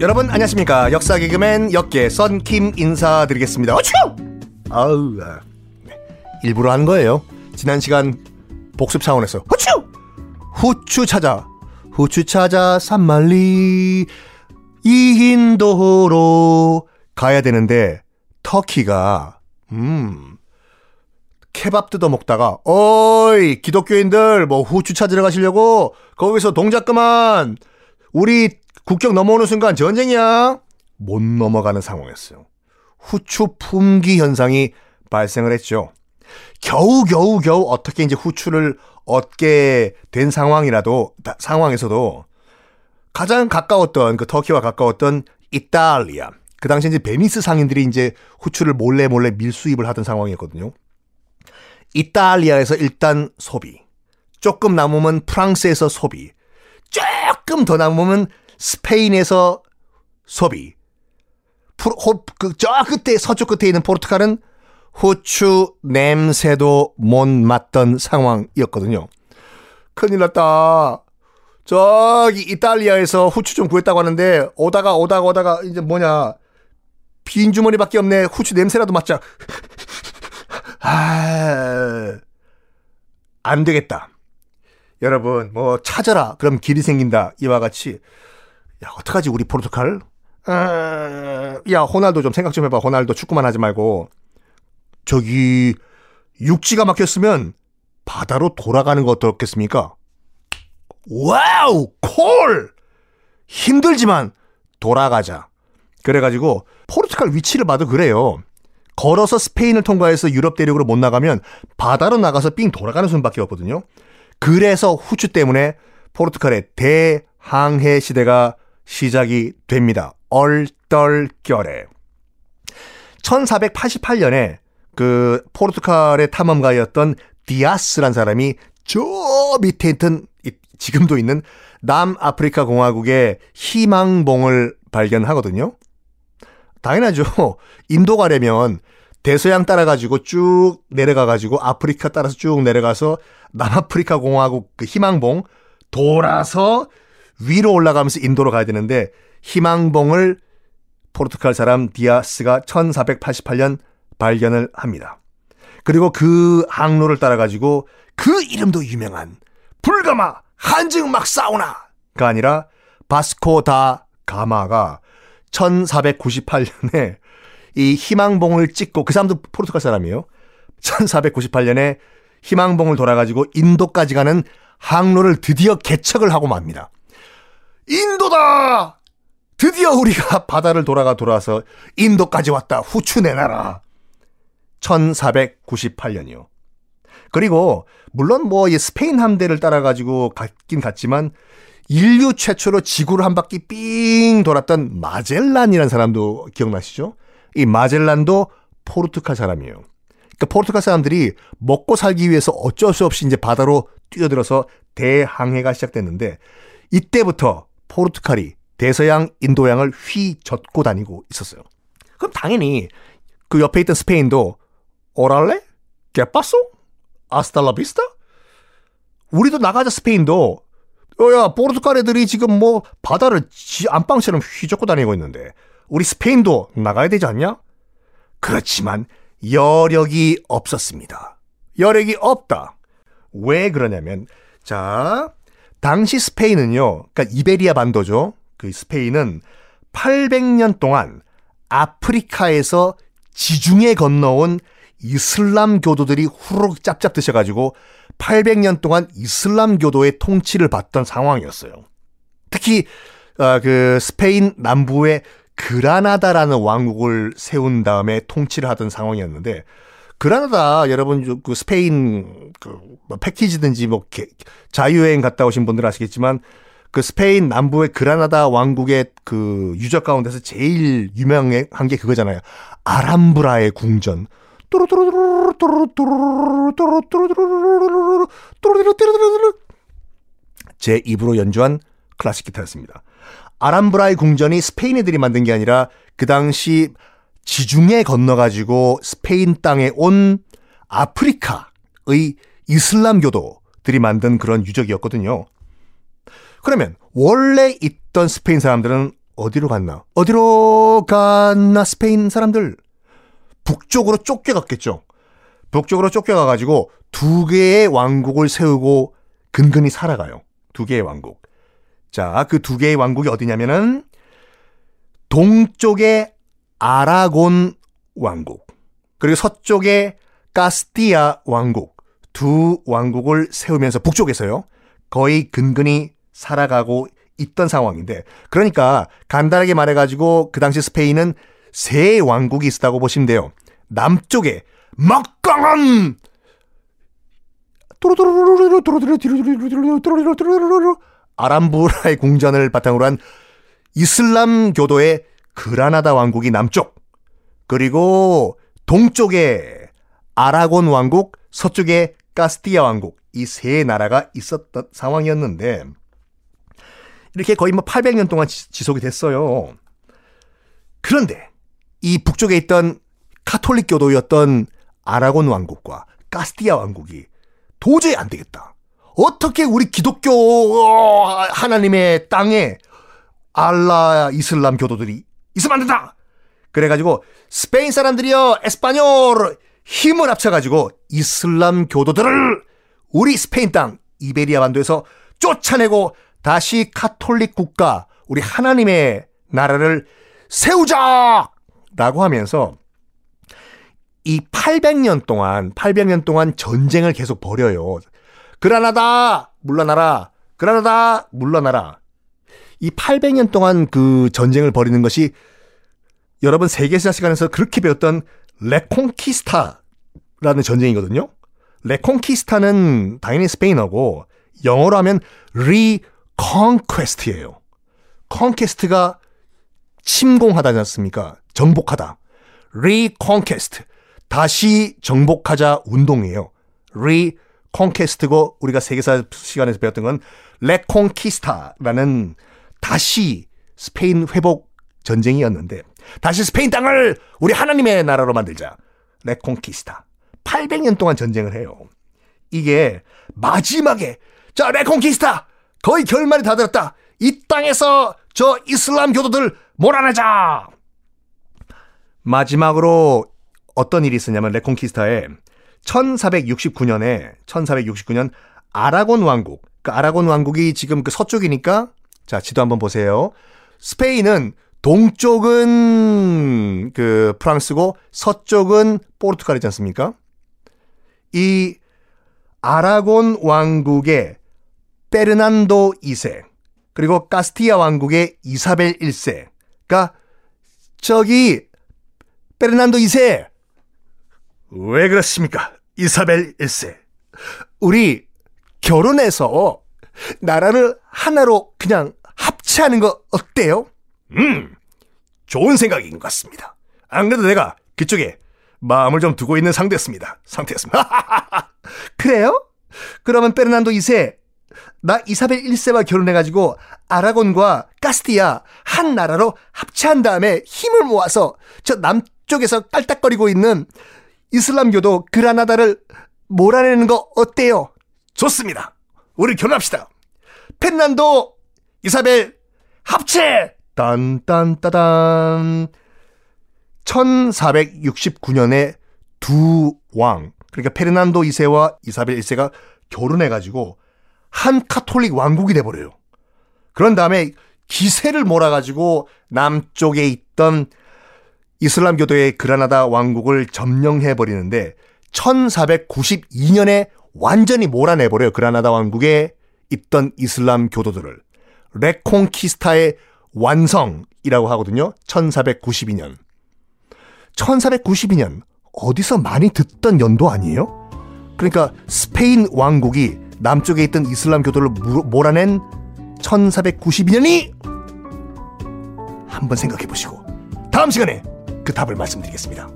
여러분 안녕하십니까? 역사 개그맨 역계 썬킴 인사드리겠습니다. 어쭈 아우 아. 네. 일부러 한 거예요. 지난 시간 복습 차원에서. 후추 후추 찾아. 후추 찾아 산말리. 이인도로 가야 되는데 터키가 음 케밥 뜯어 먹다가 어이 기독교인들 뭐 후추 찾으러 가시려고 거기서 동작 그만 우리 국경 넘어오는 순간 전쟁이야 못 넘어가는 상황이었어요. 후추 품귀 현상이 발생을 했죠. 겨우 겨우 겨우 어떻게 이제 후추를 얻게 된 상황이라도 상황에서도 가장 가까웠던 그 터키와 가까웠던 이탈리아 그 당시 이제 베니스 상인들이 이제 후추를 몰래 몰래 밀수입을 하던 상황이었거든요. 이탈리아에서 일단 소비, 조금 남으면 프랑스에서 소비, 조금 더 남으면 스페인에서 소비, 그저 끝에 서쪽 끝에 있는 포르투갈은 후추 냄새도 못 맡던 상황이었거든요. 큰일 났다. 저기 이탈리아에서 후추 좀 구했다고 하는데 오다가 오다가 오다가 이제 뭐냐 빈 주머니밖에 없네. 후추 냄새라도 맡자. 아, 안 되겠다. 여러분, 뭐 찾아라. 그럼 길이 생긴다. 이와 같이. 야, 어떡하지, 우리 포르투갈? 아, 야, 호날두 좀 생각 좀 해봐. 호날두 축구만 하지 말고. 저기, 육지가 막혔으면 바다로 돌아가는 거 어떻겠습니까? Wow! 콜! 힘들지만 돌아가자. 그래가지고 포르투갈 위치를 봐도 그래요. 걸어서 스페인을 통과해서 유럽 대륙으로 못 나가면 바다로 나가서 삥 돌아가는 수밖에 없거든요. 그래서 후추 때문에 포르투갈의 대항해 시대가 시작이 됩니다. 얼떨결에. 1488년에 그 포르투갈의 탐험가였던 디아스란 사람이 저 밑에 있던 지금도 있는 남아프리카 공화국의 희망봉을 발견하거든요. 당연하죠. 인도 가려면 대서양 따라가지고 쭉 내려가가지고 아프리카 따라서 쭉 내려가서 남아프리카 공화국 그 희망봉 돌아서 위로 올라가면서 인도로 가야 되는데 희망봉을 포르투갈 사람 디아스가 1488년 발견을 합니다. 그리고 그 항로를 따라가지고 그 이름도 유명한 불가마 한증 막 사우나가 아니라 바스코 다 가마가 1498년에 이 희망봉을 찍고 그 사람도 포르투갈 사람이에요. 1498년에 희망봉을 돌아가지고 인도까지 가는 항로를 드디어 개척을 하고 맙니다. 인도다! 드디어 우리가 바다를 돌아가 돌아서 인도까지 왔다. 후추 내놔라. 1498년이요. 그리고 물론 뭐 스페인 함대를 따라 가지고 갔긴 갔지만 인류 최초로 지구를 한 바퀴 삥 돌았던 마젤란이라는 사람도 기억나시죠? 이 마젤란도 포르투갈 사람이에요. 그러니까 포르투갈 사람들이 먹고 살기 위해서 어쩔 수 없이 이제 바다로 뛰어들어서 대항해가 시작됐는데 이때부터 포르투갈이 대서양, 인도양을 휘젓고 다니고 있었어요. 그럼 당연히 그 옆에 있던 스페인도 오랄레? 게빠소? 아스탈라비스타? 우리도 나가자 스페인도 어야 포르투갈 애들이 지금 뭐 바다를 지 안방처럼 휘젓고 다니고 있는데 우리 스페인도 나가야 되지 않냐? 그렇지만 여력이 없었습니다. 여력이 없다. 왜 그러냐면 자 당시 스페인은요, 그러니까 이베리아 반도죠. 그 스페인은 800년 동안 아프리카에서 지중해 건너온 이슬람 교도들이 후루룩 짭짭 드셔가지고 800년 동안 이슬람 교도의 통치를 받던 상황이었어요. 특히 어, 그 스페인 남부의 그라나다라는 왕국을 세운 다음에 통치를 하던 상황이었는데 그라나다 여러분 그 스페인 그뭐 패키지든지 뭐 자유여행 갔다 오신 분들 아시겠지만 그 스페인 남부의 그라나다 왕국의 그 유적 가운데서 제일 유명한 게 그거잖아요. 아람브라의 궁전. 기타였습니다. 아람브라의 궁전이 스페인 애들이 만든 게 아니라 그 당시 지중해 건너가지고 스페인 땅에 온 아프리카의 이슬람교도 왕족들이 만든 그런 유적이었거든요. 그러면 원래 있던 스페인 사람들은 어디로 갔나? 어디로 갔나 스페인 사람들? 북쪽으로 쫓겨갔겠죠. 북쪽으로 쫓겨가가지고 두 개의 왕국을 세우고 근근히 살아가요. 두 개의 왕국. 자, 그 두 개의 왕국이 어디냐면은 동쪽의 아라곤 왕국, 그리고 서쪽의 카스티아 왕국, 두 왕국을 세우면서 북쪽에서요. 거의 근근히 살아가고 있던 상황인데, 그러니까 간단하게 말해 가지고 그 당시 스페인은 세 왕국이 있었다고 보시면 돼요. 남쪽에 막강한 아람브라의 궁전을 바탕으로 한 이슬람 교도의 그라나다 왕국이 남쪽, 그리고 동쪽에 아라곤 왕국, 서쪽에 카스티아 왕국, 이 세 나라가 있었던 상황이었는데, 이렇게 거의 뭐 800년 동안 지속이 됐어요. 그런데 이 북쪽에 있던 카톨릭 교도였던 아라곤 왕국과 카스티아 왕국이 도저히 안 되겠다. 어떻게 우리 기독교 어, 하나님의 땅에 알라 이슬람 교도들이 있으면 안 된다. 그래가지고 스페인 사람들이요 에스파뇰 힘을 합쳐가지고 이슬람 교도들을 우리 스페인 땅 이베리아 반도에서 쫓아내고 다시 카톨릭 국가 우리 하나님의 나라를 세우자라고 하면서 이 800년 동안 800년 동안 전쟁을 계속 벌여요. 그라나다 물러나라. 그라나다 물러나라. 이 800년 동안 그 전쟁을 벌이는 것이 여러분 세계사 시간에서 그렇게 배웠던 레콩키스타라는 전쟁이거든요. 레콩키스타는 당연히 스페인어고 영어로 하면 reconquest예요. conquest가 침공하다지 않습니까? 정복하다. Reconquest. 다시 정복하자 운동이에요. Reconquest고 우리가 세계사 시간에서 배웠던 건 레콩키스타라는 다시 스페인 회복 전쟁이었는데 다시 스페인 땅을 우리 하나님의 나라로 만들자. 레콩키스타. 800년 동안 전쟁을 해요. 이게 마지막에 자 레콩키스타 거의 결말이 다 들었다. 이 땅에서 저 이슬람 교도들 몰아내자. 마지막으로 어떤 일이 있었냐면 레콩키스타에 1469년에 1469년 아라곤 왕국 그 아라곤 왕국이 지금 그 서쪽이니까 자 지도 한번 보세요. 스페인은 동쪽은 그 프랑스고 서쪽은 포르투갈이지 않습니까? 이 아라곤 왕국의 페르난도 2세 그리고 카스티아 왕국의 이사벨 1세가 저기 페르난도 2세 왜 그렇습니까? 이사벨 1세 우리 결혼해서 나라를 하나로 그냥 합치하는 거 어때요? 음, 좋은 생각인 것 같습니다. 안 그래도 내가 그쪽에 마음을 좀 두고 있는 상태였습니다. 상태였습니다. 그래요? 그러면 페르난도 2세, 나 이사벨 1세와 결혼해가지고 아라곤과 카스티아 한 나라로 합체한 다음에 힘을 모아서 저 남쪽에서 깔딱거리고 있는 이슬람교도 그라나다를 몰아내는 거 어때요? 좋습니다. 우리 결혼합시다. 페르난도 이사벨 합체! 딴딴따단. 1469년에 두 왕, 그러니까 페르난도 2세와 이사벨 1세가 결혼해가지고 한 카톨릭 왕국이 돼버려요. 그런 다음에 기세를 몰아가지고 남쪽에 있던 이슬람교도의 그라나다 왕국을 점령해버리는데 1492년에 완전히 몰아내버려요. 그라나다 왕국에 있던 이슬람 교도들을. 레콩키스타의 완성이라고 하거든요. 1492년. 1492년 어디서 많이 듣던 연도 아니에요? 그러니까 스페인 왕국이 남쪽에 있던 이슬람 교도를 몰아낸 1492년이 한번 생각해 보시고 다음 시간에 그 답을 말씀드리겠습니다.